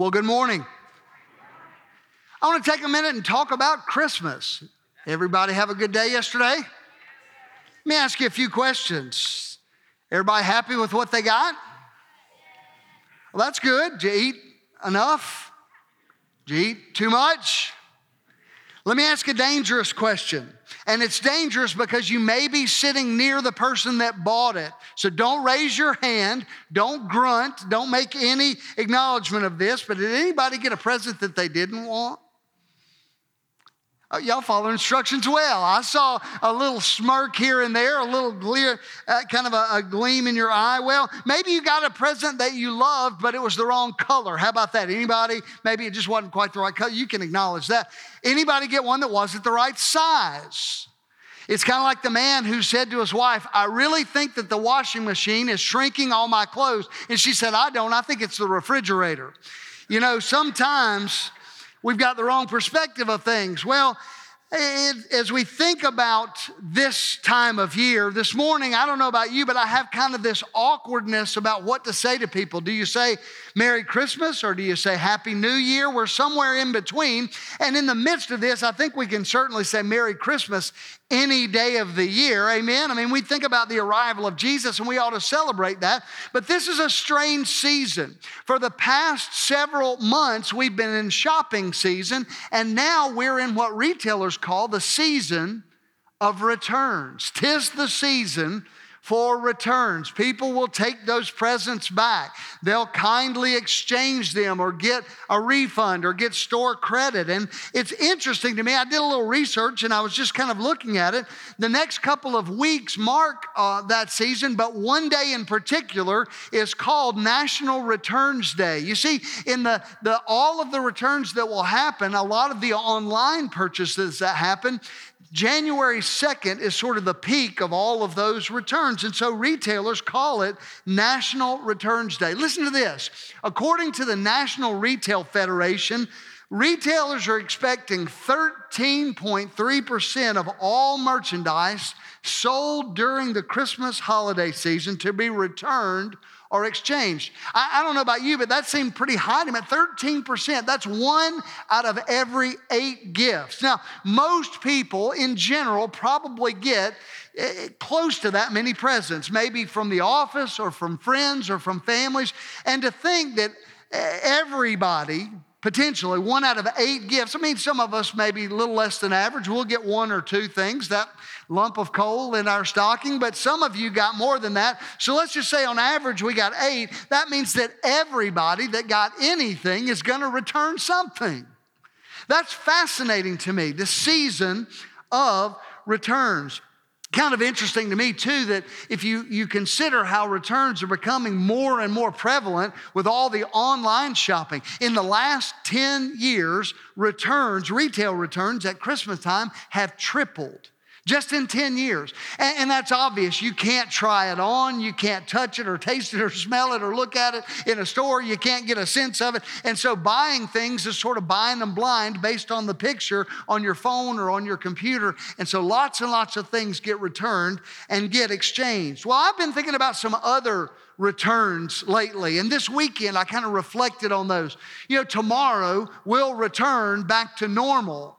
Well, good morning. I want to take a minute and talk about Christmas. Everybody have a good day yesterday? Let me ask you a few questions. Everybody happy with what they got? Well, that's good. Did you eat enough? Did you eat too much? Let me ask a dangerous question. And it's dangerous because you may be sitting near the person that bought it. So don't raise your hand, don't grunt, don't make any acknowledgement of this. But did anybody get a present that they didn't want? Uh, y'all follow instructions well. I saw a little smirk here and there, a little clear, uh, kind of a, a, gleam in your eye. Well, maybe you got a present that you loved, but it was the wrong color. How about that? Anybody? Maybe it just wasn't quite the right color. You can acknowledge that. Anybody get one that wasn't the right size? It's kind of like the man who said to his wife, I really think that the washing machine is shrinking all my clothes. And she said, I don't. I think it's the refrigerator. You know, sometimes We've got the wrong perspective of things. Well, as we think about this time of year, this morning, I don't know about you, but I have kind of this awkwardness about what to say to people. Do you say Merry Christmas or do you say Happy New Year? We're somewhere in between. And in the midst of this, I think we can certainly say Merry Christmas any day of the year. Amen. I mean, we think about the arrival of Jesus and we ought to celebrate that. But this is a strange season. For the past several months, we've been in shopping season, and now we're in what retailers call the season of returns. Tis the season for returns. People will take those presents back. They'll kindly exchange them or get a refund or get store credit. And it's interesting to me. I did a little research and I was just kind of looking at it. The next couple of weeks mark uh, that season, but one day in particular is called National Returns Day. You see, in the, the all of the returns that will happen, a lot of the online purchases that happen, January 2nd is sort of the peak of all of those returns. And so retailers call it National Returns Day. Listen to this. According to the National Retail Federation, retailers are expecting 13.3% of all merchandise sold during the Christmas holiday season to be returned or exchanged. I, I, don't know about you, but that seemed pretty high to me. 13%, that's one out of every eight gifts. Now, most people in general probably get eh, close to that many presents, maybe from the office or from friends or from families. And to think that eh, everybody, potentially one out of eight gifts. I mean, some of us maybe a little less than average. We'll get one or two things. That lump of coal in our stocking, but some of you got more than that. So let's just say on average we got eight. That means that everybody that got anything is going to return something. That's fascinating to me, the season of returns. Kind of interesting to me, too, that if you, you consider how returns are becoming more and more prevalent with all the online shopping. In the last 10 years, returns, retail returns at Christmas time have tripled just in 10 years. And, and, that's obvious. You can't try it on, you can't touch it or taste it or smell it or look at it in a store. You can't get a sense of it. And so buying things is sort of buying them blind based on the picture on your phone or on your computer. And so lots and lots of things get returned and get exchanged. Well, I've been thinking about some other returns lately. And this weekend, I kind of reflected on those. You know, tomorrow we'll return back to normal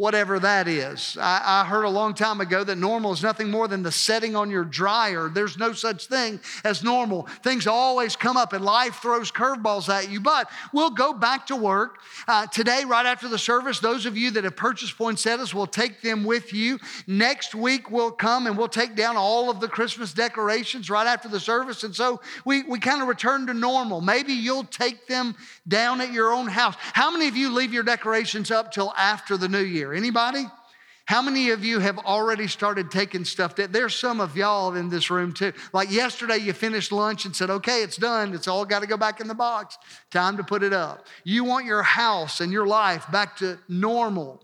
whatever that is. I, I, heard a long time ago that normal is nothing more than the setting on your dryer. There's no such thing as normal. Things always come up and life throws curveballs at you, but we'll go back to work. Uh, today, right after the service, those of you that have purchased poinsettias will take them with you. Next week, we'll come and we'll take down all of the Christmas decorations right after the service. And so we, we kind of return to normal. Maybe you'll take them down at your own house. How many of you leave your decorations up till after the new year? Anybody? How many of you have already started taking stuff that there's some of y'all in this room too. Like yesterday, you finished lunch and said, okay, it's done. It's all got to go back in the box. Time to put it up. You want your house and your life back to normal.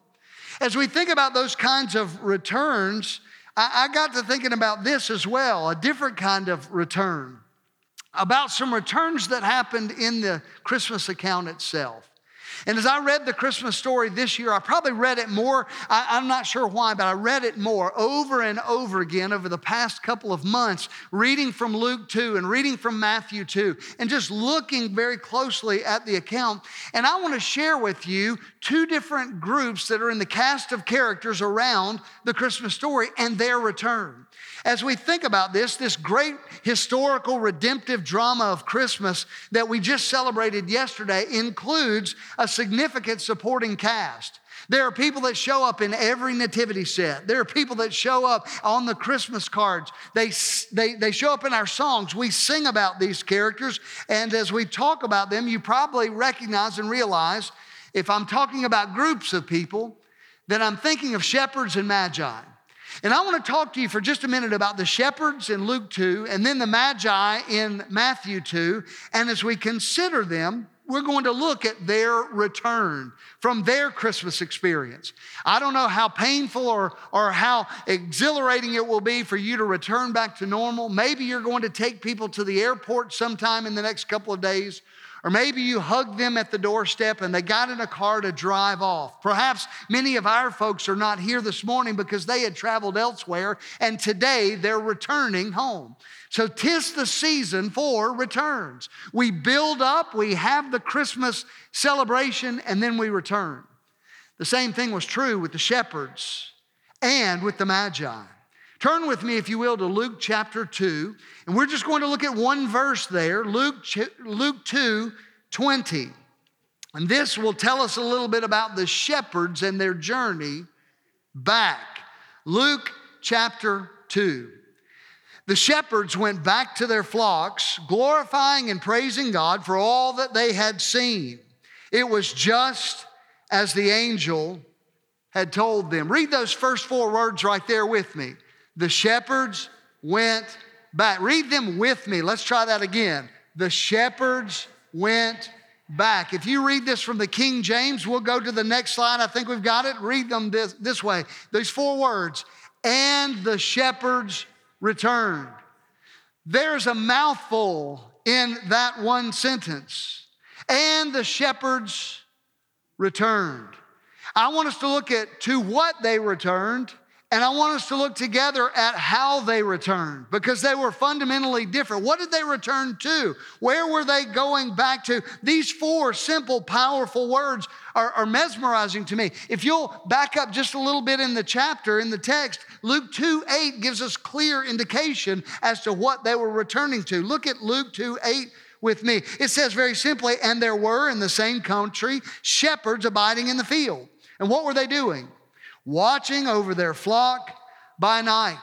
As we think about those kinds of returns, I, I got to thinking about this as well a different kind of return, about some returns that happened in the Christmas account itself. And as I read the Christmas story this year, I probably read it more. I, am not sure why, but I read it more over and over again over the past couple of months, reading from Luke 2 and reading from Matthew 2, and just looking very closely at the account. And I want to share with you two different groups that are in the cast of characters around the Christmas story and their return. As we think about this, this great historical redemptive drama of Christmas that we just celebrated yesterday includes a significant supporting cast. There are people that show up in every nativity set. There are people that show up on the Christmas cards. They, they, they show up in our songs. We sing about these characters. And as we talk about them, you probably recognize and realize if I'm talking about groups of people, then I'm thinking of shepherds and magi. And I want to talk to you for just a minute about the shepherds in Luke 2 and then the magi in Matthew 2. And as we consider them, we're going to look at their return from their Christmas experience. I don't know how painful or, or how exhilarating it will be for you to return back to normal. Maybe you're going to take people to the airport sometime in the next couple of days. Or maybe you hugged them at the doorstep and they got in a car to drive off. Perhaps many of our folks are not here this morning because they had traveled elsewhere and today they're returning home. So, tis the season for returns. We build up, we have the Christmas celebration, and then we return. The same thing was true with the shepherds and with the Magi. Turn with me, if you will, to Luke chapter 2, and we're just going to look at one verse there, Luke, Luke 2 20. And this will tell us a little bit about the shepherds and their journey back. Luke chapter 2. The shepherds went back to their flocks, glorifying and praising God for all that they had seen. It was just as the angel had told them. Read those first four words right there with me. The shepherds went back. Read them with me. Let's try that again. The shepherds went back. If you read this from the King James, we'll go to the next slide. I think we've got it. Read them this, this way. These four words. And the shepherds returned. There's a mouthful in that one sentence. And the shepherds returned. I want us to look at to what they returned and I want us to look together at how they returned because they were fundamentally different. What did they return to? Where were they going back to? These four simple, powerful words are, are, mesmerizing to me. If you'll back up just a little bit in the chapter, in the text, Luke 2 8 gives us clear indication as to what they were returning to. Look at Luke 2 8 with me. It says very simply, and there were in the same country shepherds abiding in the field. And what were they doing? Watching over their flock by night.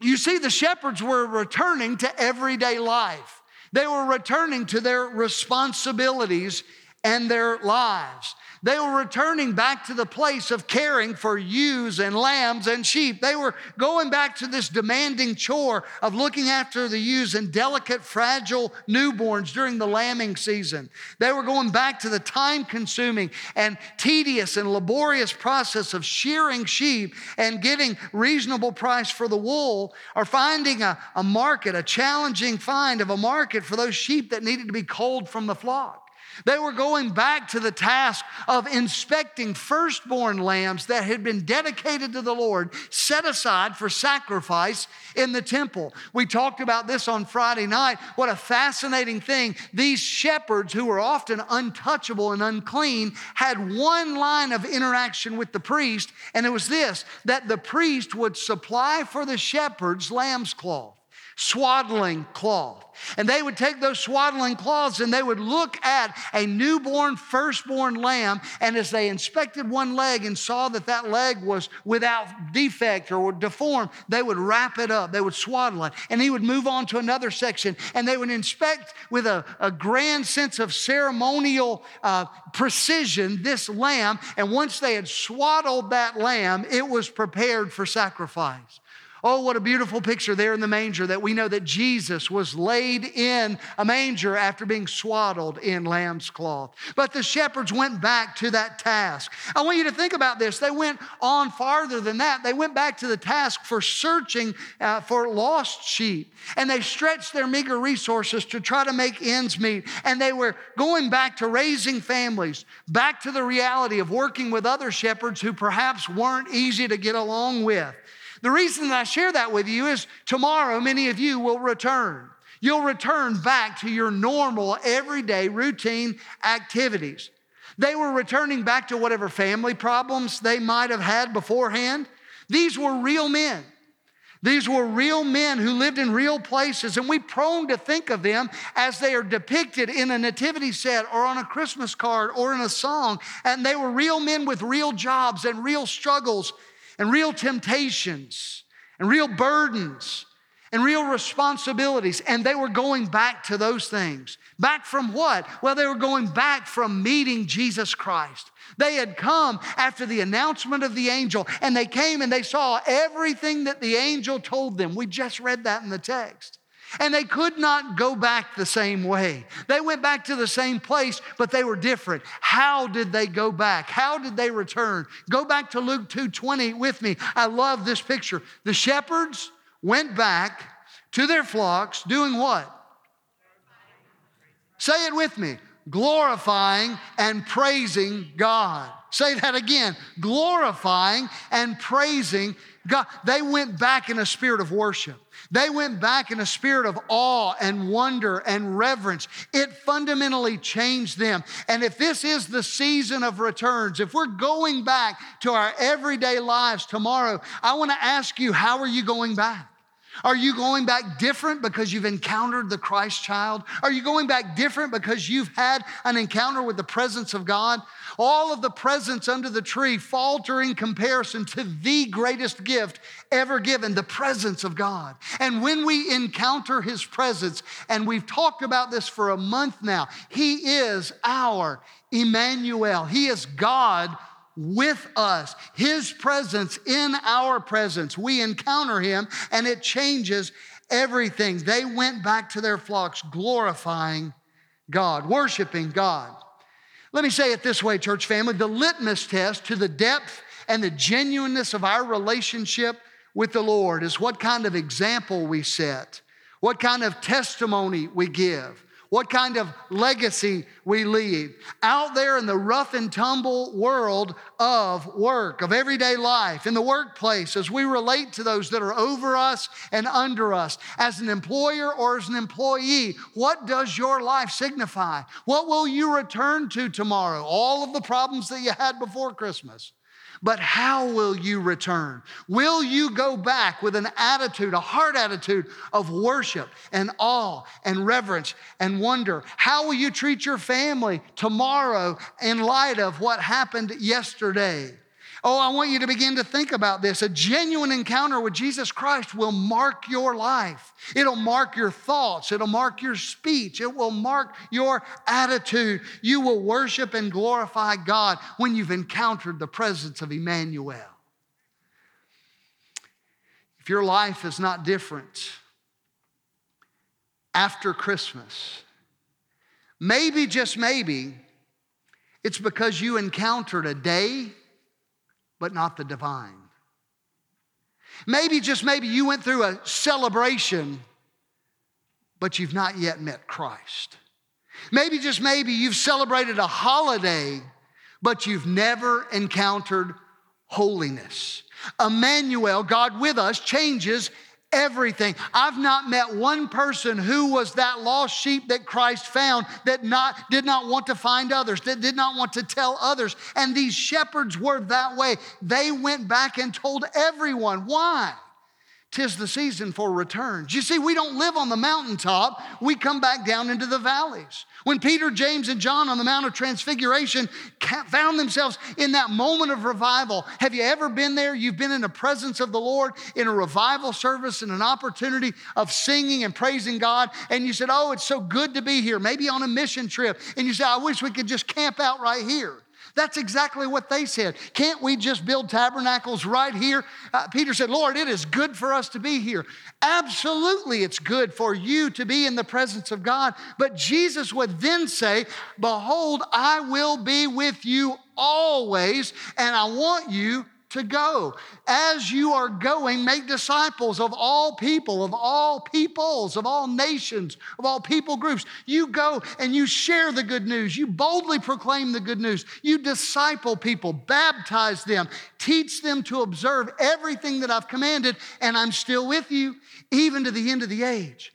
You see, the shepherds were returning to everyday life. They were returning to their responsibilities and their lives. They were returning back to the place of caring for ewes and lambs and sheep. They were going back to this demanding chore of looking after the ewes and delicate, fragile newborns during the lambing season. They were going back to the time consuming and tedious and laborious process of shearing sheep and getting reasonable price for the wool or finding a, a market, a challenging find of a market for those sheep that needed to be culled from the flock. They were going back to the task of inspecting firstborn lambs that had been dedicated to the Lord, set aside for sacrifice in the temple. We talked about this on Friday night. What a fascinating thing. These shepherds, who were often untouchable and unclean, had one line of interaction with the priest, and it was this that the priest would supply for the shepherds lamb's cloth swaddling cloth. And they would take those swaddling cloths and they would look at a newborn, firstborn lamb. And as they inspected one leg and saw that that leg was without defect or deformed, they would wrap it up. They would swaddle it. And he would move on to another section and they would inspect with a, a grand sense of ceremonial uh, precision this lamb. And once they had swaddled that lamb, it was prepared for sacrifice. Oh, what a beautiful picture there in the manger that we know that Jesus was laid in a manger after being swaddled in lamb's cloth. But the shepherds went back to that task. I want you to think about this. They went on farther than that. They went back to the task for searching uh, for lost sheep. And they stretched their meager resources to try to make ends meet. And they were going back to raising families, back to the reality of working with other shepherds who perhaps weren't easy to get along with. The reason that I share that with you is tomorrow many of you will return. You'll return back to your normal, everyday, routine activities. They were returning back to whatever family problems they might have had beforehand. These were real men. These were real men who lived in real places, and we prone to think of them as they are depicted in a nativity set or on a Christmas card or in a song. And they were real men with real jobs and real struggles and real temptations and real burdens and real responsibilities. And they were going back to those things. Back from what? Well, they were going back from meeting Jesus Christ. They had come after the announcement of the angel, and they came and they saw everything that the angel told them. We just read that in the text. And they could not go back the same way. They went back to the same place, but they were different. How did they go back? How did they return? Go back to Luke 2:20 with me. I love this picture. The shepherds went back to their flocks doing what? Say it with me. Glorifying and praising God. Say that again. Glorifying and praising God. They went back in a spirit of worship. They went back in a spirit of awe and wonder and reverence. It fundamentally changed them. And if this is the season of returns, if we're going back to our everyday lives tomorrow, I want to ask you, how are you going back? Are you going back different because you've encountered the Christ child? Are you going back different because you've had an encounter with the presence of God? All of the presents under the tree falter in comparison to the greatest gift ever given, the presence of God. And when we encounter his presence, and we've talked about this for a month now, he is our Emmanuel. He is God with us, His presence in our presence. We encounter Him and it changes everything. They went back to their flocks glorifying God, worshiping God. Let me say it this way, church family the litmus test to the depth and the genuineness of our relationship with the Lord is what kind of example we set, what kind of testimony we give what kind of legacy we leave out there in the rough and tumble world of work, of everyday life, in the workplace, as we relate to those that are over us and under us, as an employer or as an employee. What does your life signify? What will you return to tomorrow? All of the problems that you had before Christmas. But how will you return? Will you go back with an attitude, a heart attitude of worship and awe and reverence and wonder? How will you treat your family tomorrow in light of what happened yesterday? Oh, I want you to begin to think about this. A genuine encounter with Jesus Christ will mark your life. It'll mark your thoughts. It'll mark your speech. It will mark your attitude. You will worship and glorify God when you've encountered the presence of Emmanuel. If your life is not different after Christmas, maybe, just maybe, it's because you encountered a day but not the divine. Maybe, just maybe, you went through a celebration, but you've not yet met Christ. Maybe, just maybe, you've celebrated a holiday, but you've never encountered holiness. Emmanuel, God with us, changes everything. I've not met one person who was that lost sheep that Christ found that not, did not want to find others, that did not want to tell others. And these shepherds were that way. They went back and told everyone. Why? Tis the season for returns. You see, we don't live on the mountaintop, we come back down into the valleys. When Peter, James, and John on the Mount of Transfiguration found themselves in that moment of revival, have you ever been there? You've been in the presence of the Lord in a revival service and an opportunity of singing and praising God, and you said, Oh, it's so good to be here, maybe on a mission trip, and you say, I wish we could just camp out right here. That's exactly what they said. Can't we just build tabernacles right here? Uh, Peter said, Lord, it is good for us to be here. Absolutely, it's good for you to be in the presence of God. But Jesus would then say, Behold, I will be with you always, and I want you to go. As you are going, make disciples of all people, of all peoples, of all nations, of all people groups. You go and you share the good news. You boldly proclaim the good news. You disciple people, baptize them, teach them to observe everything that I've commanded, and I'm still with you, even to the end of the age.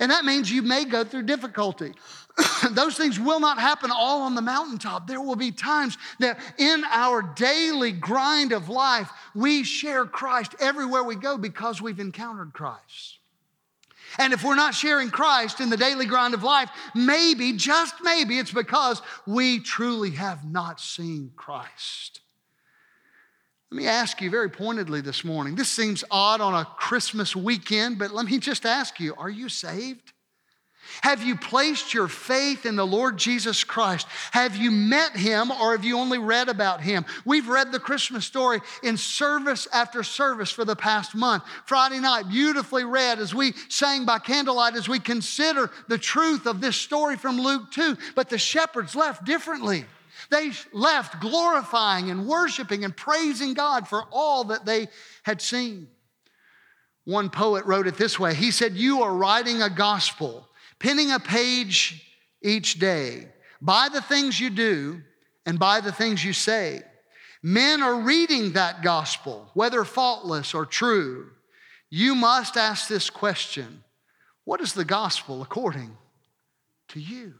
And that means you may go through difficulty. those things will not happen all on the mountaintop. There will be times that in our daily grind of life, we share Christ everywhere we go because we've encountered Christ. And if we're not sharing Christ in the daily grind of life, maybe, just maybe, it's because we truly have not seen Christ. Let me ask you very pointedly this morning. This seems odd on a Christmas weekend, but let me just ask you are you saved? Have you placed your faith in the Lord Jesus Christ? Have you met him or have you only read about him? We've read the Christmas story in service after service for the past month. Friday night, beautifully read as we sang by candlelight as we consider the truth of this story from Luke 2. But the shepherds left differently. They left glorifying and worshiping and praising God for all that they had seen. One poet wrote it this way He said, You are writing a gospel pinning a page each day by the things you do and by the things you say. Men are reading that gospel, whether faultless or true. You must ask this question What is the gospel according to you?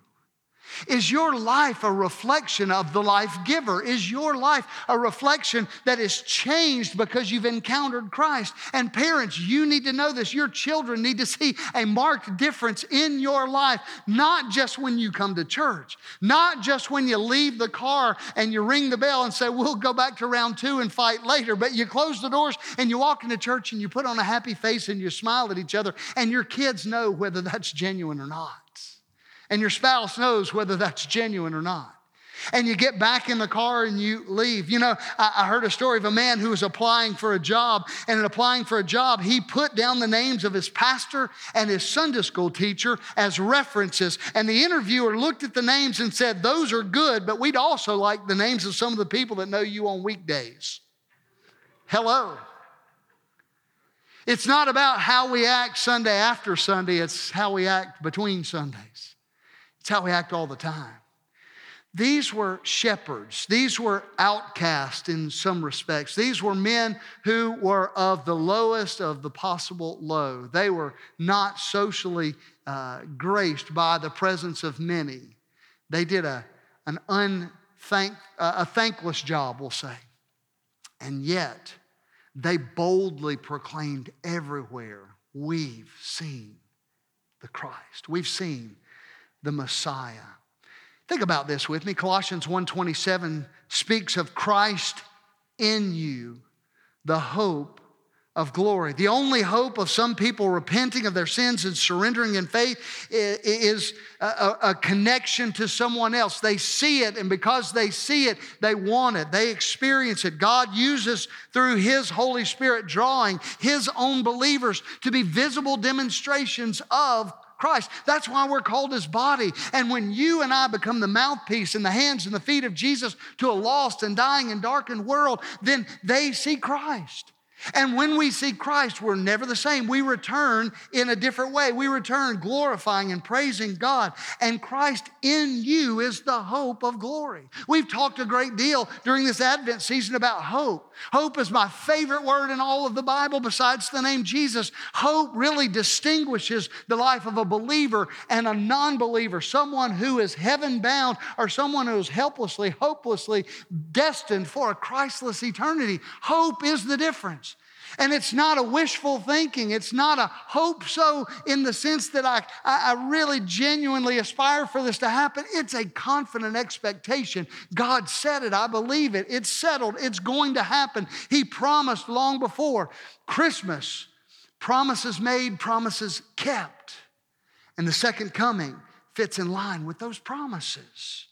Is your life a reflection of the life giver? Is your life a reflection that is changed because you've encountered Christ? And parents, you need to know this. Your children need to see a marked difference in your life, not just when you come to church, not just when you leave the car and you ring the bell and say, We'll go back to round two and fight later, but you close the doors and you walk into church and you put on a happy face and you smile at each other, and your kids know whether that's genuine or not and your spouse knows whether that's genuine or not. And you get back in the car and you leave. You know, I, I heard a story of a man who was applying for a job, and in applying for a job, he put down the names of his pastor and his Sunday school teacher as references. And the interviewer looked at the names and said, Those are good, but we'd also like the names of some of the people that know you on weekdays. Hello. It's not about how we act Sunday after Sunday, it's how we act between Sundays. It's how we act all the time. These were shepherds. These were outcasts in some respects. These were men who were of the lowest of the possible low. They were not socially uh, graced by the presence of many. They did a, an unthank, uh, a thankless job, we'll say. And yet, they boldly proclaimed everywhere, We've seen the Christ. We've seen the Messiah. Think about this with me. Colossians 1:27 speaks of Christ in you, the hope of glory. The only hope of some people repenting of their sins and surrendering in faith is a, connection to someone else. They see it, and because they see it, they want it. They experience it. God uses through His Holy Spirit drawing His own believers to be visible demonstrations of Christ. That's why we're called his body. And when you and I become the mouthpiece and the hands and the feet of Jesus to a lost and dying and darkened world, then they see Christ. And when we see Christ, we're never the same. We return in a different way. We return glorifying and praising God. And Christ in you is the hope of glory. We've talked a great deal during this Advent season about hope. Hope is my favorite word in all of the Bible besides the name Jesus. Hope really distinguishes the life of a believer and a non believer, someone who is heaven bound or someone who is helplessly, hopelessly destined for a Christless eternity. Hope is the difference. And it's not a wishful thinking. It's not a hope so in the sense that I, I really genuinely aspire for this to happen. It's a confident expectation. God said it. I believe it. It's settled. It's going to happen. He promised long before. Christmas, promises made, promises kept. And the second coming fits in line with those promises.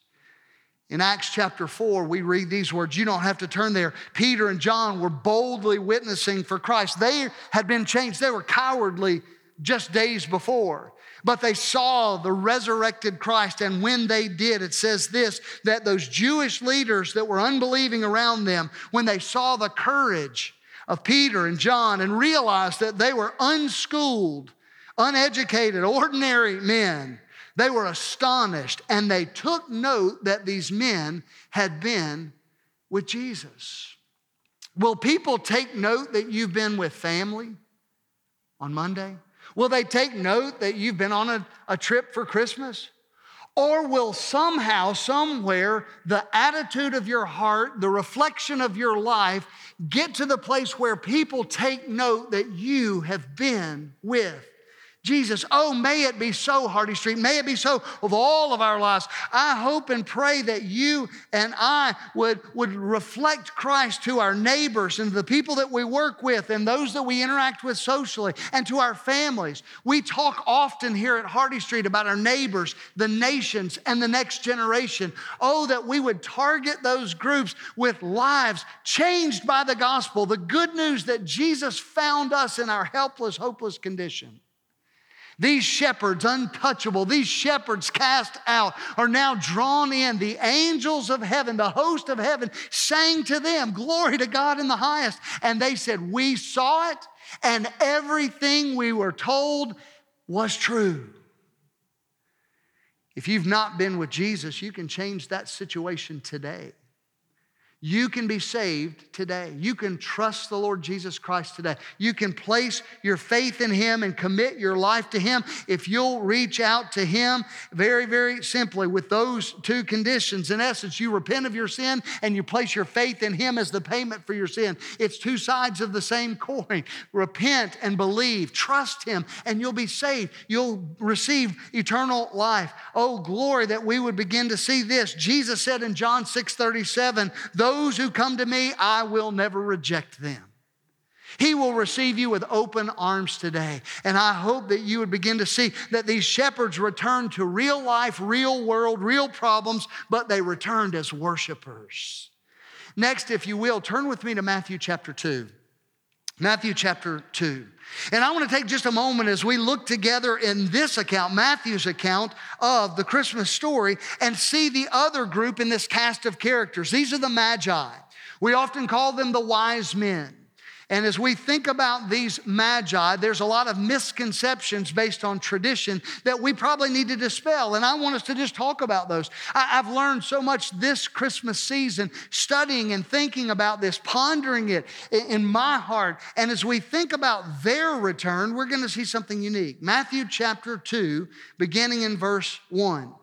In Acts chapter 4, we read these words. You don't have to turn there. Peter and John were boldly witnessing for Christ. They had been changed, they were cowardly just days before. But they saw the resurrected Christ, and when they did, it says this that those Jewish leaders that were unbelieving around them, when they saw the courage of Peter and John and realized that they were unschooled, uneducated, ordinary men, they were astonished and they took note that these men had been with Jesus. Will people take note that you've been with family on Monday? Will they take note that you've been on a, a trip for Christmas? Or will somehow, somewhere, the attitude of your heart, the reflection of your life, get to the place where people take note that you have been with Jesus. Oh, may it be so, Hardy Street. May it be so of all of our lives. I hope and pray that you and I would, would reflect Christ to our neighbors and the people that we work with and those that we interact with socially and to our families. We talk often here at Hardy Street about our neighbors, the nations, and the next generation. Oh, that we would target those groups with lives changed by the gospel, the good news that Jesus found us in our helpless, hopeless condition. These shepherds, untouchable, these shepherds cast out, are now drawn in. The angels of heaven, the host of heaven, sang to them, Glory to God in the highest. And they said, We saw it, and everything we were told was true. If you've not been with Jesus, you can change that situation today. You can be saved today. You can trust the Lord Jesus Christ today. You can place your faith in Him and commit your life to Him if you'll reach out to Him very, very simply with those two conditions. In essence, you repent of your sin and you place your faith in Him as the payment for your sin. It's two sides of the same coin. Repent and believe, trust Him, and you'll be saved. You'll receive eternal life. Oh, glory that we would begin to see this. Jesus said in John 6 37, those who come to me, I will never reject them. He will receive you with open arms today. And I hope that you would begin to see that these shepherds returned to real life, real world, real problems, but they returned as worshipers. Next, if you will, turn with me to Matthew chapter 2. Matthew chapter 2. And I want to take just a moment as we look together in this account, Matthew's account of the Christmas story, and see the other group in this cast of characters. These are the Magi. We often call them the wise men. And as we think about these magi, there's a lot of misconceptions based on tradition that we probably need to dispel. And I want us to just talk about those. I, have learned so much this Christmas season studying and thinking about this, pondering it in my heart. And as we think about their return, we're going to see something unique. Matthew chapter 2, beginning in verse 1.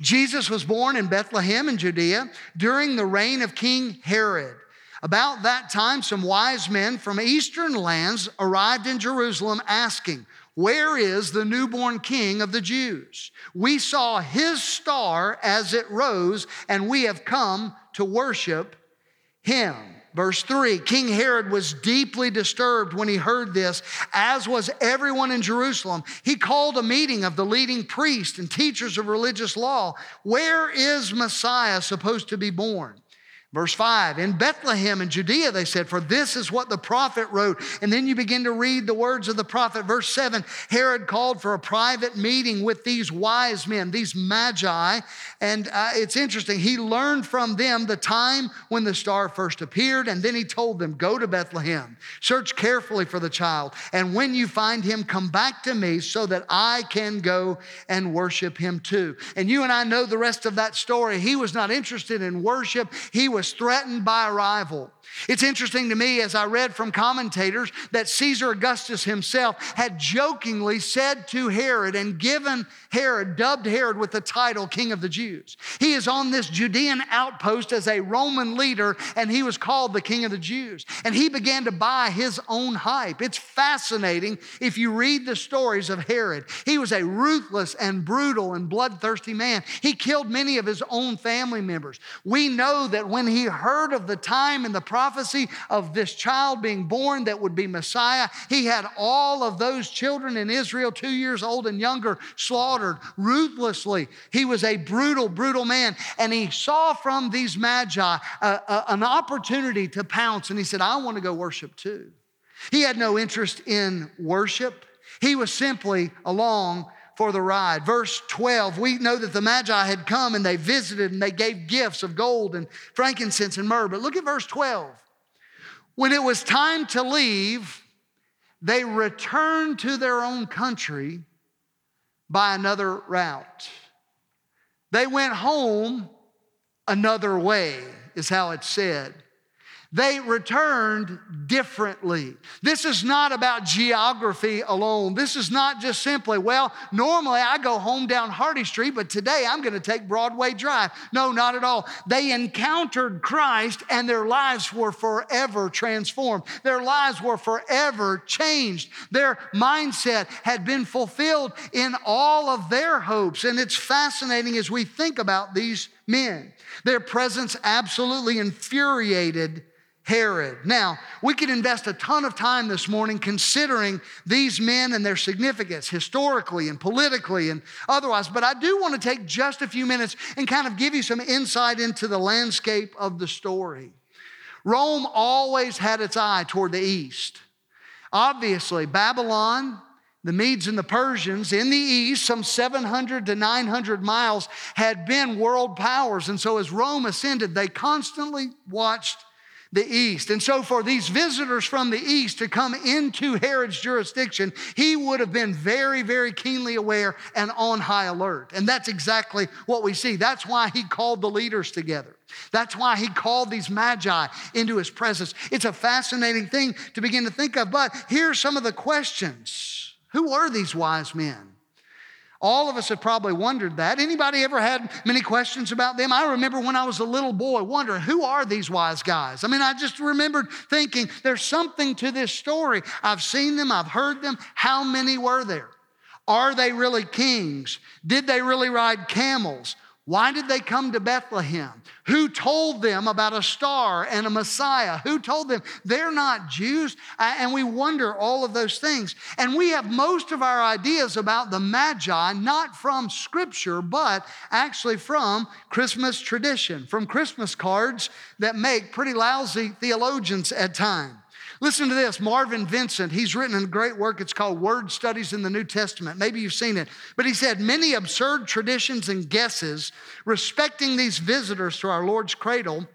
Jesus was born in Bethlehem in Judea during the reign of King Herod. About that time, some wise men from eastern lands arrived in Jerusalem asking, Where is the newborn king of the Jews? We saw his star as it rose, and we have come to worship him. Verse 3 King Herod was deeply disturbed when he heard this, as was everyone in Jerusalem. He called a meeting of the leading priests and teachers of religious law. Where is Messiah supposed to be born? Verse 5, in Bethlehem in Judea, they said, for this is what the prophet wrote. And then you begin to read the words of the prophet. Verse 7, Herod called for a private meeting with these wise men, these magi. And uh, it's interesting, he learned from them the time when the star first appeared. And then he told them, go to Bethlehem, search carefully for the child. And when you find him, come back to me so that I can go and worship him too. And you and I know the rest of that story. He was not interested in worship, he was was threatened by a rival. It's interesting to me as I read from commentators that Caesar Augustus himself had jokingly said to Herod and given Herod, dubbed Herod with the title King of the Jews. He is on this Judean outpost as a Roman leader, and he was called the King of the Jews. And he began to buy his own hype. It's fascinating if you read the stories of Herod. He was a ruthless and brutal and bloodthirsty man. He killed many of his own family members. We know that when he heard of the time and the prophecy of this child being born that would be Messiah. He had all of those children in Israel, two years old and younger, slaughtered ruthlessly. He was a brutal, brutal man. And he saw from these magi uh, uh, an opportunity to pounce. And he said, I want to go worship too. He had no interest in worship. He was simply along for the ride. Verse 12, we know that the Magi had come and they visited and they gave gifts of gold and frankincense and myrrh. But look at verse 12. When it was time to leave, they returned to their own country by another route. They went home another way, is how it's said. They returned differently. This is not about geography alone. This is not just simply, well, normally I go home down Hardy Street, but today I'm going to take Broadway Drive. No, not at all. They encountered Christ and their lives were forever transformed. Their lives were forever changed. Their mindset had been fulfilled in all of their hopes. And it's fascinating as we think about these men. Their presence absolutely infuriated Herod. Now, we could invest a ton of time this morning considering these men and their significance historically and politically and otherwise, but I do want to take just a few minutes and kind of give you some insight into the landscape of the story. Rome always had its eye toward the east. Obviously, Babylon, the Medes and the Persians in the east, some 700 to 900 miles, had been world powers. And so as Rome ascended, they constantly watched the east. And so, for these visitors from the east to come into Herod's jurisdiction, he would have been very, very keenly aware and on high alert. And that's exactly what we see. That's why he called the leaders together. That's why he called these magi into his presence. It's a fascinating thing to begin to think of. But here's some of the questions Who are these wise men? All of us have probably wondered that. Anybody ever had many questions about them? I remember when I was a little boy wondering, who are these wise guys? I mean, I just remembered thinking, there's something to this story. I've seen them, I've heard them. How many were there? Are they really kings? Did they really ride camels? Why did they come to Bethlehem? Who told them about a star and a Messiah? Who told them they're not Jews? And we wonder all of those things. And we have most of our ideas about the Magi not from Scripture, but actually from Christmas tradition, from Christmas cards that make pretty lousy theologians at times. Listen to this Marvin Vincent, he's written a great work. It's called Word Studies in the New Testament. Maybe you've seen it. But he said, Many absurd traditions and guesses respecting these visitors to our Lord's cradle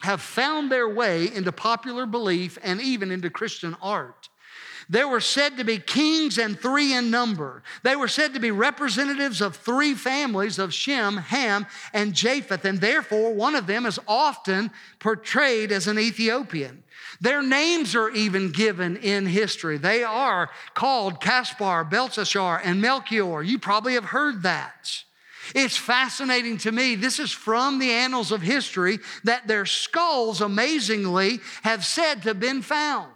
have found their way into popular belief and even into Christian art. They were said to be kings and three in number. They were said to be representatives of three families of Shem, Ham, and Japheth, and therefore one of them is often portrayed as an Ethiopian. Their names are even given in history. They are called Caspar, Belteshazzar, and Melchior. You probably have heard that. It's fascinating to me. This is from the annals of history that their skulls, amazingly, have said to have been found.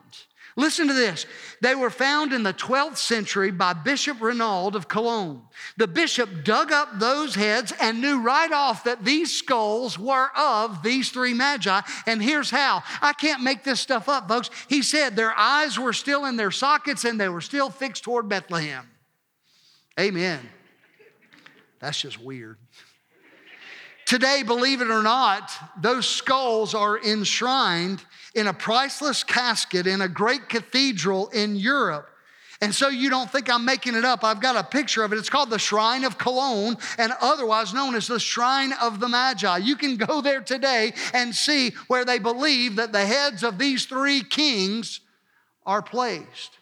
Listen to this. They were found in the 12th century by Bishop Renaud of Cologne. The bishop dug up those heads and knew right off that these skulls were of these three magi. And here's how I can't make this stuff up, folks. He said their eyes were still in their sockets and they were still fixed toward Bethlehem. Amen. That's just weird. Today, believe it or not, those skulls are enshrined in a priceless casket in a great cathedral in Europe. And so you don't think I'm making it up. I've got a picture of it. It's called the Shrine of Cologne and otherwise known as the Shrine of the Magi. You can go there today and see where they believe that the heads of these three kings are placed.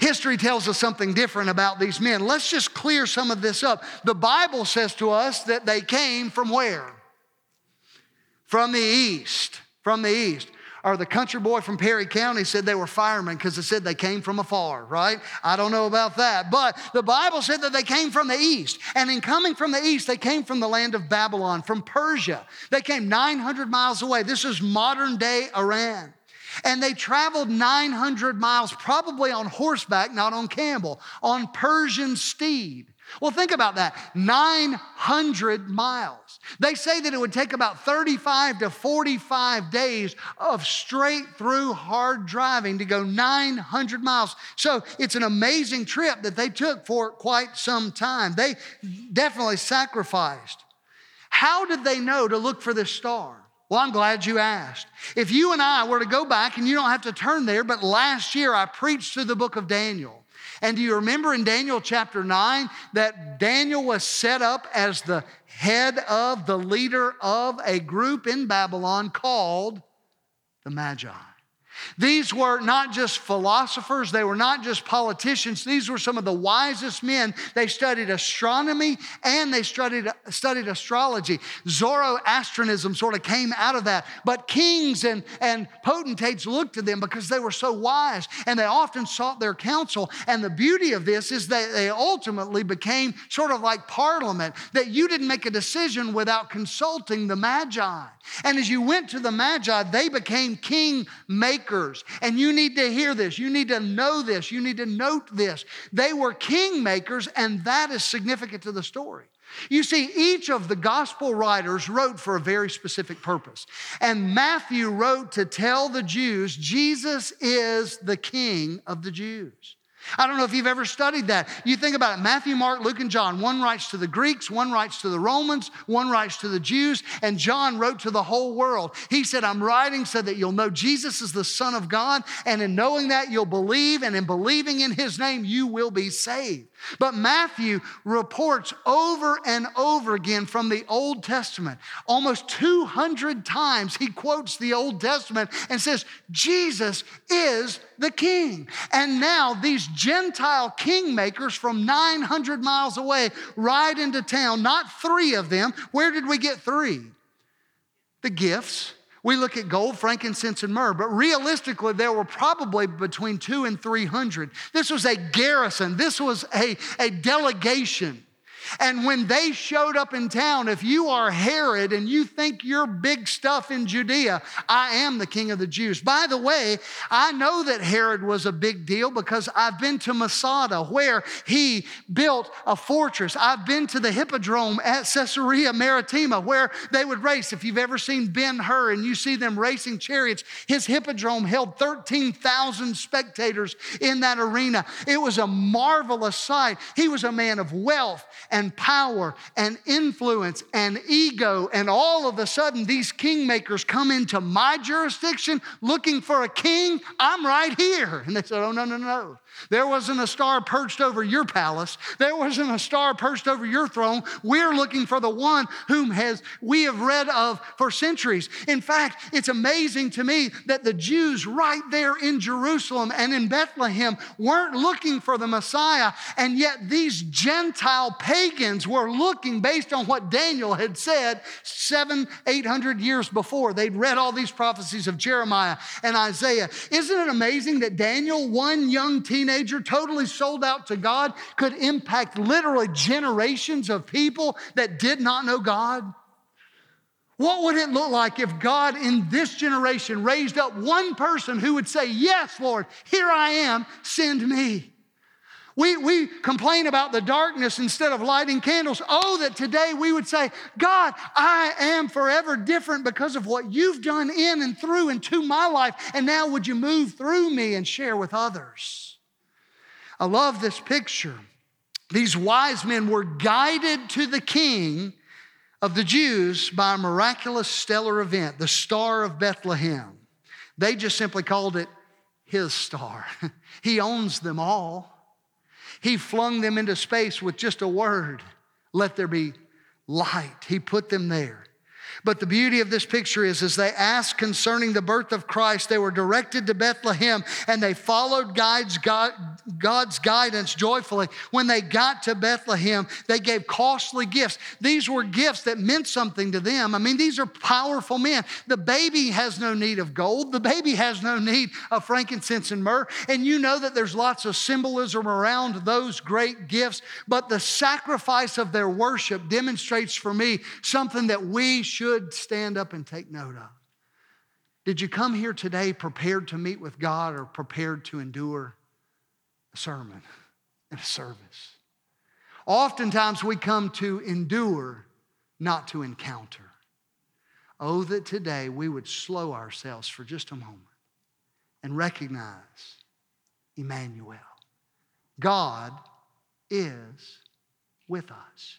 History tells us something different about these men. Let's just clear some of this up. The Bible says to us that they came from where? From the east. From the east or the country boy from Perry County said they were firemen because it said they came from afar, right? I don't know about that. But the Bible said that they came from the east. And in coming from the east, they came from the land of Babylon, from Persia. They came 900 miles away. This is modern day Iran. And they traveled 900 miles, probably on horseback, not on camel, on Persian steed. Well, think about that 900 miles. They say that it would take about 35 to 45 days of straight through hard driving to go 900 miles. So it's an amazing trip that they took for quite some time. They definitely sacrificed. How did they know to look for this star? Well, I'm glad you asked. If you and I were to go back, and you don't have to turn there, but last year I preached through the book of Daniel. And do you remember in Daniel chapter 9 that Daniel was set up as the head of, the leader of a group in Babylon called the Magi? These were not just philosophers, they were not just politicians, these were some of the wisest men. They studied astronomy and they studied, studied astrology. Zoroastrianism sort of came out of that. But kings and, and potentates looked to them because they were so wise and they often sought their counsel. And the beauty of this is that they ultimately became sort of like parliament, that you didn't make a decision without consulting the Magi. And as you went to the Magi, they became king makers. And you need to hear this. You need to know this. You need to note this. They were king makers, and that is significant to the story. You see, each of the gospel writers wrote for a very specific purpose. And Matthew wrote to tell the Jews Jesus is the king of the Jews. I don't know if you've ever studied that. You think about it Matthew, Mark, Luke, and John. One writes to the Greeks, one writes to the Romans, one writes to the Jews, and John wrote to the whole world. He said, I'm writing so that you'll know Jesus is the Son of God, and in knowing that, you'll believe, and in believing in his name, you will be saved. But Matthew reports over and over again from the Old Testament. Almost 200 times he quotes the Old Testament and says, Jesus is the king. And now these Gentile kingmakers from 900 miles away ride into town, not three of them. Where did we get three? The gifts we look at gold, frankincense, and myrrh, but realistically, there were probably between two and 300. This was a garrison, this was a, a delegation. And when they showed up in town, if you are Herod and you think you're big stuff in Judea, I am the king of the Jews. By the way, I know that Herod was a big deal because I've been to Masada where he built a fortress. I've been to the hippodrome at Caesarea Maritima where they would race. If you've ever seen Ben Hur and you see them racing chariots, his hippodrome held 13,000 spectators in that arena. It was a marvelous sight. He was a man of wealth and power and influence and ego. And all of a sudden, these kingmakers come into my jurisdiction looking for a king. I'm right here. And they said, Oh, no, no, no. There wasn't a star perched over your palace. There wasn't a star perched over your throne. We're looking for the one whom has we have read of for centuries. In fact, it's amazing to me that the Jews right there in Jerusalem and in Bethlehem weren't looking for the Messiah, and yet these Gentile pagans were looking based on what Daniel had said seven, eight hundred years before. They'd read all these prophecies of Jeremiah and Isaiah. Isn't it amazing that Daniel, one young teenager, teenager, totally sold out to God, could impact literally generations of people that did not know God? What would it look like if God in this generation raised up one person who would say, Yes, Lord, here I am, send me? We, we complain about the darkness instead of lighting candles. Oh, that today we would say, God, I am forever different because of what you've done in and through and to my life. And now would you move through me and share with others? I love this picture. These wise men were guided to the king of the Jews by a miraculous stellar event, the Star of Bethlehem. They just simply called it his star. he owns them all. He flung them into space with just a word let there be light. He put them there. But the beauty of this picture is as they asked concerning the birth of Christ, they were directed to Bethlehem and they followed God's, God's guidance joyfully. When they got to Bethlehem, they gave costly gifts. These were gifts that meant something to them. I mean, these are powerful men. The baby has no need of gold, the baby has no need of frankincense and myrrh. And you know that there's lots of symbolism around those great gifts, but the sacrifice of their worship demonstrates for me something that we should should stand up and take note of. Did you come here today prepared to meet with God or prepared to endure a sermon and a service? Oftentimes we come to endure, not to encounter. Oh, that today we would slow ourselves for just a moment and recognize Emmanuel. God is with us.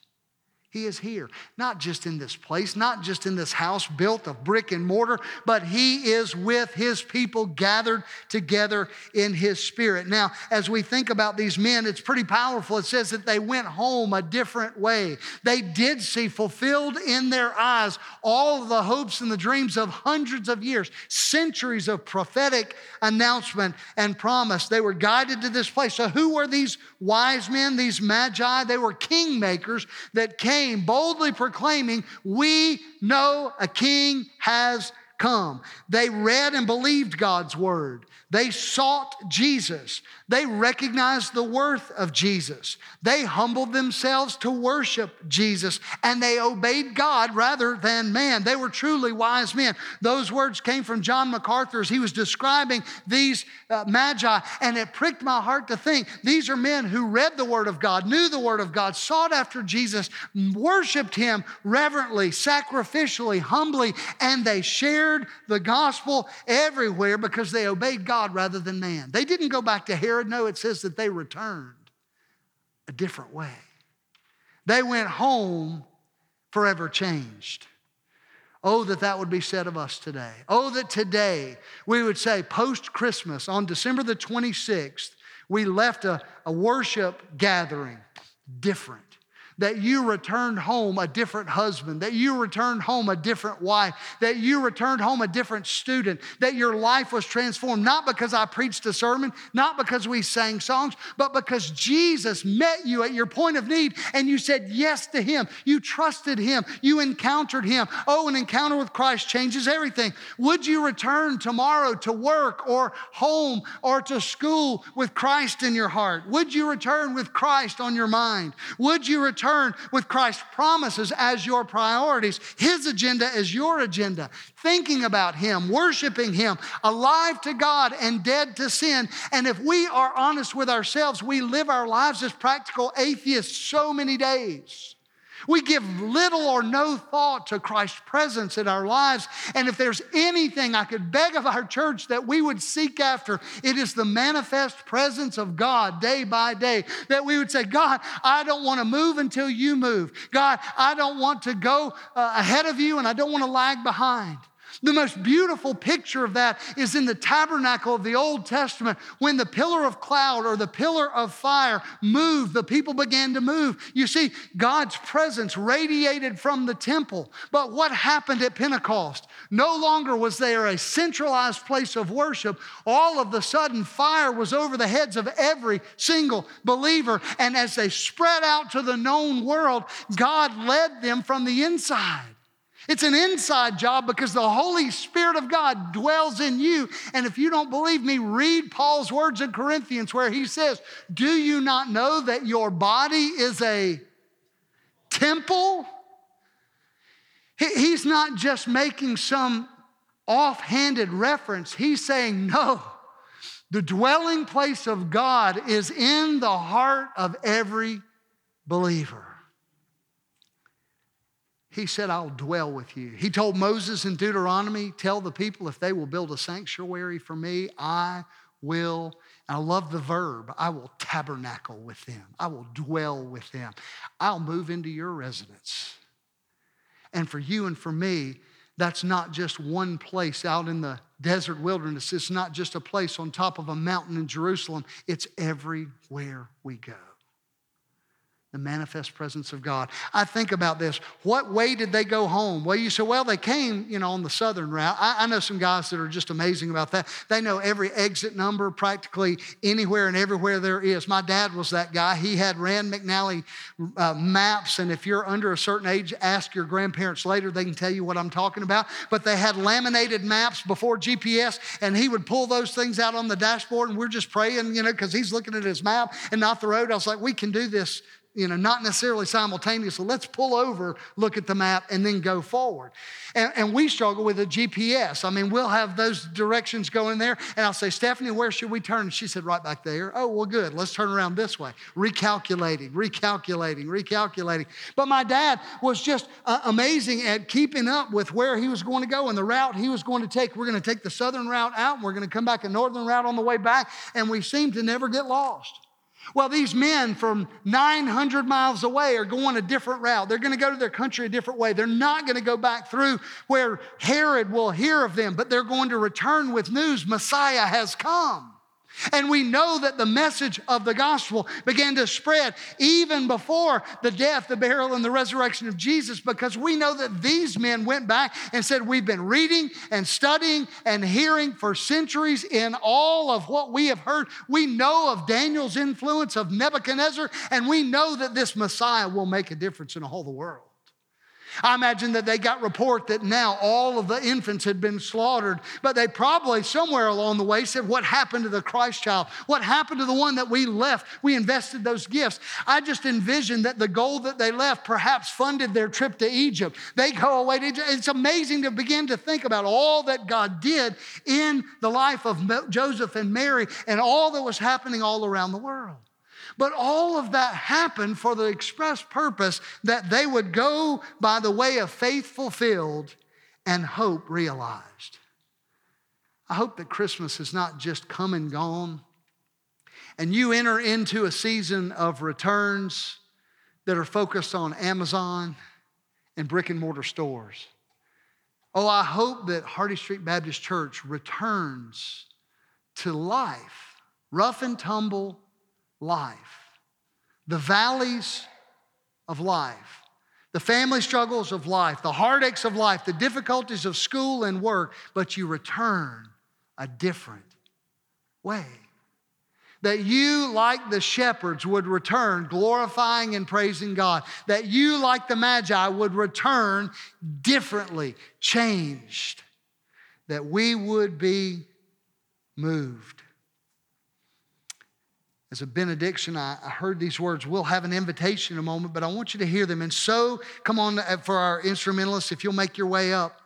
He is here, not just in this place, not just in this house built of brick and mortar, but He is with His people gathered together in His Spirit. Now, as we think about these men, it's pretty powerful. It says that they went home a different way. They did see fulfilled in their eyes all the hopes and the dreams of hundreds of years, centuries of prophetic announcement and promise. They were guided to this place. So, who were these wise men, these magi? They were kingmakers that came came boldly proclaiming, We know a king has come. They read and believed God's word. They sought Jesus. They recognized the worth of Jesus. They humbled themselves to worship Jesus and they obeyed God rather than man. They were truly wise men. Those words came from John MacArthur as he was describing these uh, magi, and it pricked my heart to think these are men who read the Word of God, knew the Word of God, sought after Jesus, worshiped Him reverently, sacrificially, humbly, and they shared the gospel everywhere because they obeyed God God rather than man. They didn't go back to Herod. No, it says that they returned a different way. They went home forever changed. Oh, that that would be said of us today. Oh, that today we would say, post Christmas, on December the 26th, we left a, a worship gathering different that you returned home a different husband, that you returned home a different wife, that you returned home a different student, that your life was transformed, not because I preached a sermon, not because we sang songs, but because Jesus met you at your point of need and you said yes to Him. You trusted Him. You encountered Him. Oh, an encounter with Christ changes everything. Would you return tomorrow to work or home or to school with Christ in your heart? Would you return with Christ on your mind? Would you return? Return with Christ's promises as your priorities, His agenda as your agenda, thinking about Him, worshiping Him, alive to God and dead to sin. And if we are honest with ourselves, we live our lives as practical atheists so many days. We give little or no thought to Christ's presence in our lives. And if there's anything I could beg of our church that we would seek after, it is the manifest presence of God day by day. That we would say, God, I don't want to move until you move. God, I don't want to go uh, ahead of you and I don't want to lag behind. The most beautiful picture of that is in the tabernacle of the Old Testament. When the pillar of cloud or the pillar of fire moved, the people began to move. You see, God's presence radiated from the temple. But what happened at Pentecost? No longer was there a centralized place of worship. All of the sudden, fire was over the heads of every single believer. And as they spread out to the known world, God led them from the inside. It's an inside job because the Holy Spirit of God dwells in you. And if you don't believe me, read Paul's words in Corinthians where he says, Do you not know that your body is a temple? He's not just making some offhanded reference, he's saying, No, the dwelling place of God is in the heart of every believer. He said, I'll dwell with you. He told Moses in Deuteronomy, Tell the people if they will build a sanctuary for me, I will. And I love the verb, I will tabernacle with them. I will dwell with them. I'll move into your residence. And for you and for me, that's not just one place out in the desert wilderness. It's not just a place on top of a mountain in Jerusalem. It's everywhere we go the manifest presence of God. I think about this. What way did they go home? Well, you say, well, they came, you know, on the southern route. I, I, know some guys that are just amazing about that. They know every exit number practically anywhere and everywhere there is. My dad was that guy. He had Rand McNally uh, maps, and if you're under a certain age, ask your grandparents later. They can tell you what I'm talking about. But they had laminated maps before GPS, and he would pull those things out on the dashboard, and we're just praying, you know, because he's looking at his map and not the road. I was like, we can do this you know, not necessarily simultaneously. Let's pull over, look at the map, and then go forward. And, and, we struggle with a GPS. I mean, we'll have those directions going there, and I'll say, Stephanie, where should we turn? And she said, right back there. Oh, well, good. Let's turn around this way. Recalculating, recalculating, recalculating. But my dad was just uh, amazing at keeping up with where he was going to go and the route he was going to take. We're going to take the southern route out, and we're going to come back a northern route on the way back, and we seem to never get lost. Well, these men from 900 miles away are going a different route. They're going to go to their country a different way. They're not going to go back through where Herod will hear of them, but they're going to return with news Messiah has come. And we know that the message of the gospel began to spread even before the death, the burial, and the resurrection of Jesus because we know that these men went back and said, We've been reading and studying and hearing for centuries in all of what we have heard. We know of Daniel's influence, of Nebuchadnezzar, and we know that this Messiah will make a difference in all the world. I imagine that they got report that now all of the infants had been slaughtered, but they probably somewhere along the way said, What happened to the Christ child? What happened to the one that we left? We invested those gifts. I just envision that the gold that they left perhaps funded their trip to Egypt. They go away to Egypt. It's amazing to begin to think about all that God did in the life of Joseph and Mary and all that was happening all around the world. But all of that happened for the express purpose that they would go by the way of faith fulfilled and hope realized. I hope that Christmas is not just come and gone, and you enter into a season of returns that are focused on Amazon and brick and mortar stores. Oh, I hope that Hardy Street Baptist Church returns to life, rough and tumble, life, the valleys of life, the family struggles of life, the heartaches of life, the difficulties of school and work, but you return a different way. That you, like the shepherds, would return glorifying and praising God. That you, like the Magi, would return differently, changed. That we would be moved as a benediction, I, heard these words. We'll have an invitation in a moment, but I want you to hear them. And so, come on uh, for our instrumentalists, if you'll make your way up.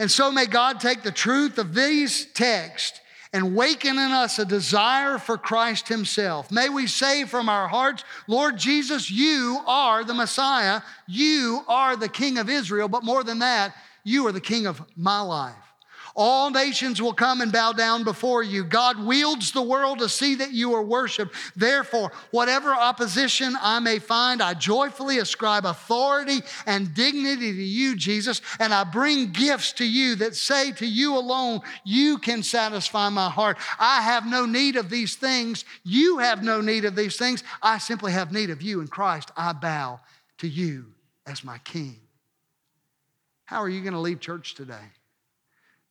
And so, may God take the truth of these texts and waken in us a desire for Christ Himself. May we say from our hearts, Lord Jesus, you are the Messiah, you are the King of Israel, but more than that, you are the King of my life. All nations will come and bow down before you. God wields the world to see that you are worshiped. Therefore, whatever opposition I may find, I joyfully ascribe authority and dignity to you, Jesus, and I bring gifts to you that say to you alone, You can satisfy my heart. I have no need of these things. You have no need of these things. I simply have need of you in Christ. I bow to you as my King. How are you going to leave church today?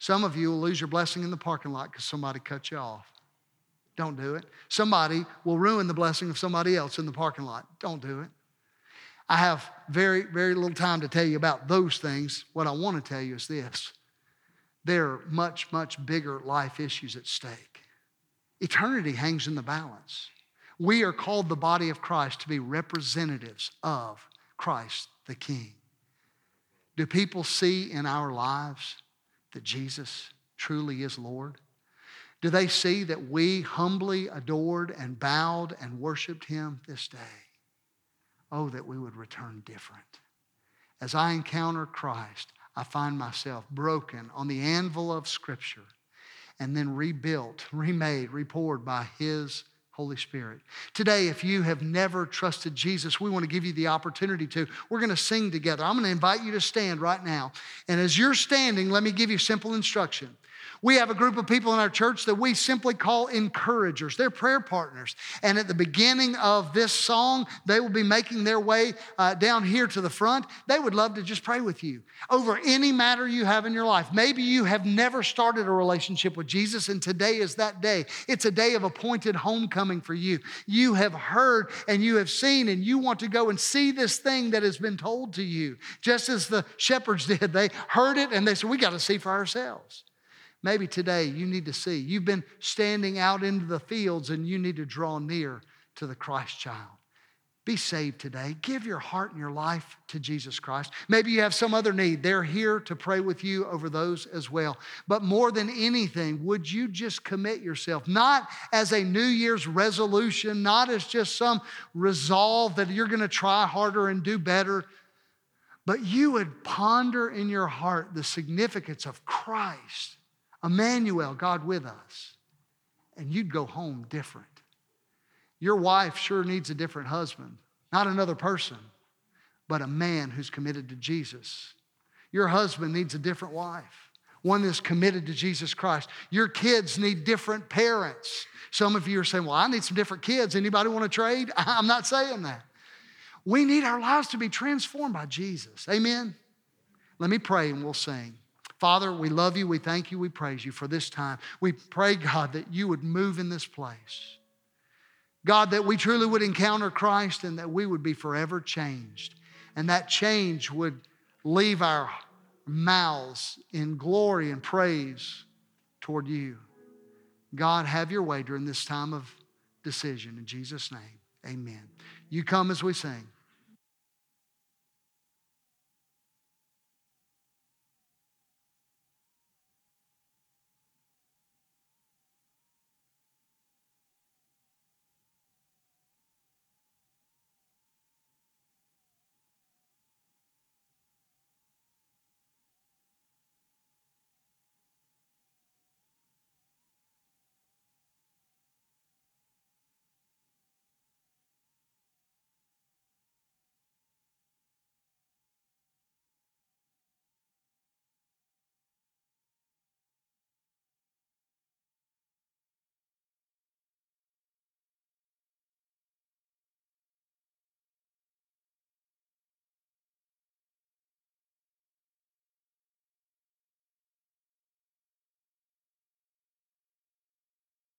Some of you will lose your blessing in the parking lot because somebody cut you off. Don't do it. Somebody will ruin the blessing of somebody else in the parking lot. Don't do it. I have very, very little time to tell you about those things. What I want to tell you is this there are much, much bigger life issues at stake. Eternity hangs in the balance. We are called the body of Christ to be representatives of Christ the King. Do people see in our lives that Jesus truly is Lord? Do they see that we humbly adored and bowed and worshiped Him this day? Oh, that we would return different. As I encounter Christ, I find myself broken on the anvil of Scripture and then rebuilt, remade, repoured by His Holy Spirit. Today, if you have never trusted Jesus, we want to give you the opportunity to. We're going to sing together. I'm going to invite you to stand right now. And as you're standing, let me give you simple instruction. We have a group of people in our church that we simply call encouragers. They're prayer partners. And at the beginning of this song, they will be making their way uh, down here to the front. They would love to just pray with you over any matter you have in your life. Maybe you have never started a relationship with Jesus, and today is that day. It's a day of appointed homecoming for you. You have heard and you have seen, and you want to go and see this thing that has been told to you, just as the shepherds did. They heard it and they said, We got to see for ourselves. Maybe today you need to see. You've been standing out into the fields and you need to draw near to the Christ child. Be saved today. Give your heart and your life to Jesus Christ. Maybe you have some other need. They're here to pray with you over those as well. But more than anything, would you just commit yourself, not as a New Year's resolution, not as just some resolve that you're going to try harder and do better, but you would ponder in your heart the significance of Christ, Emmanuel, God with us, and you'd go home different. Your wife sure needs a different husband, not another person, but a man who's committed to Jesus. Your husband needs a different wife, one that's committed to Jesus Christ. Your kids need different parents. Some of you are saying, Well, I need some different kids. Anybody want to trade? I'm not saying that. We need our lives to be transformed by Jesus. Amen. Let me pray and we'll sing. Father, we love you. We thank you. We praise you for this time. We pray, God, that you would move in this place. God, that we truly would encounter Christ and that we would be forever changed. And that change would leave our mouths in glory and praise toward you. God, have your way during this time of decision. In Jesus' name, amen. You come as we sing.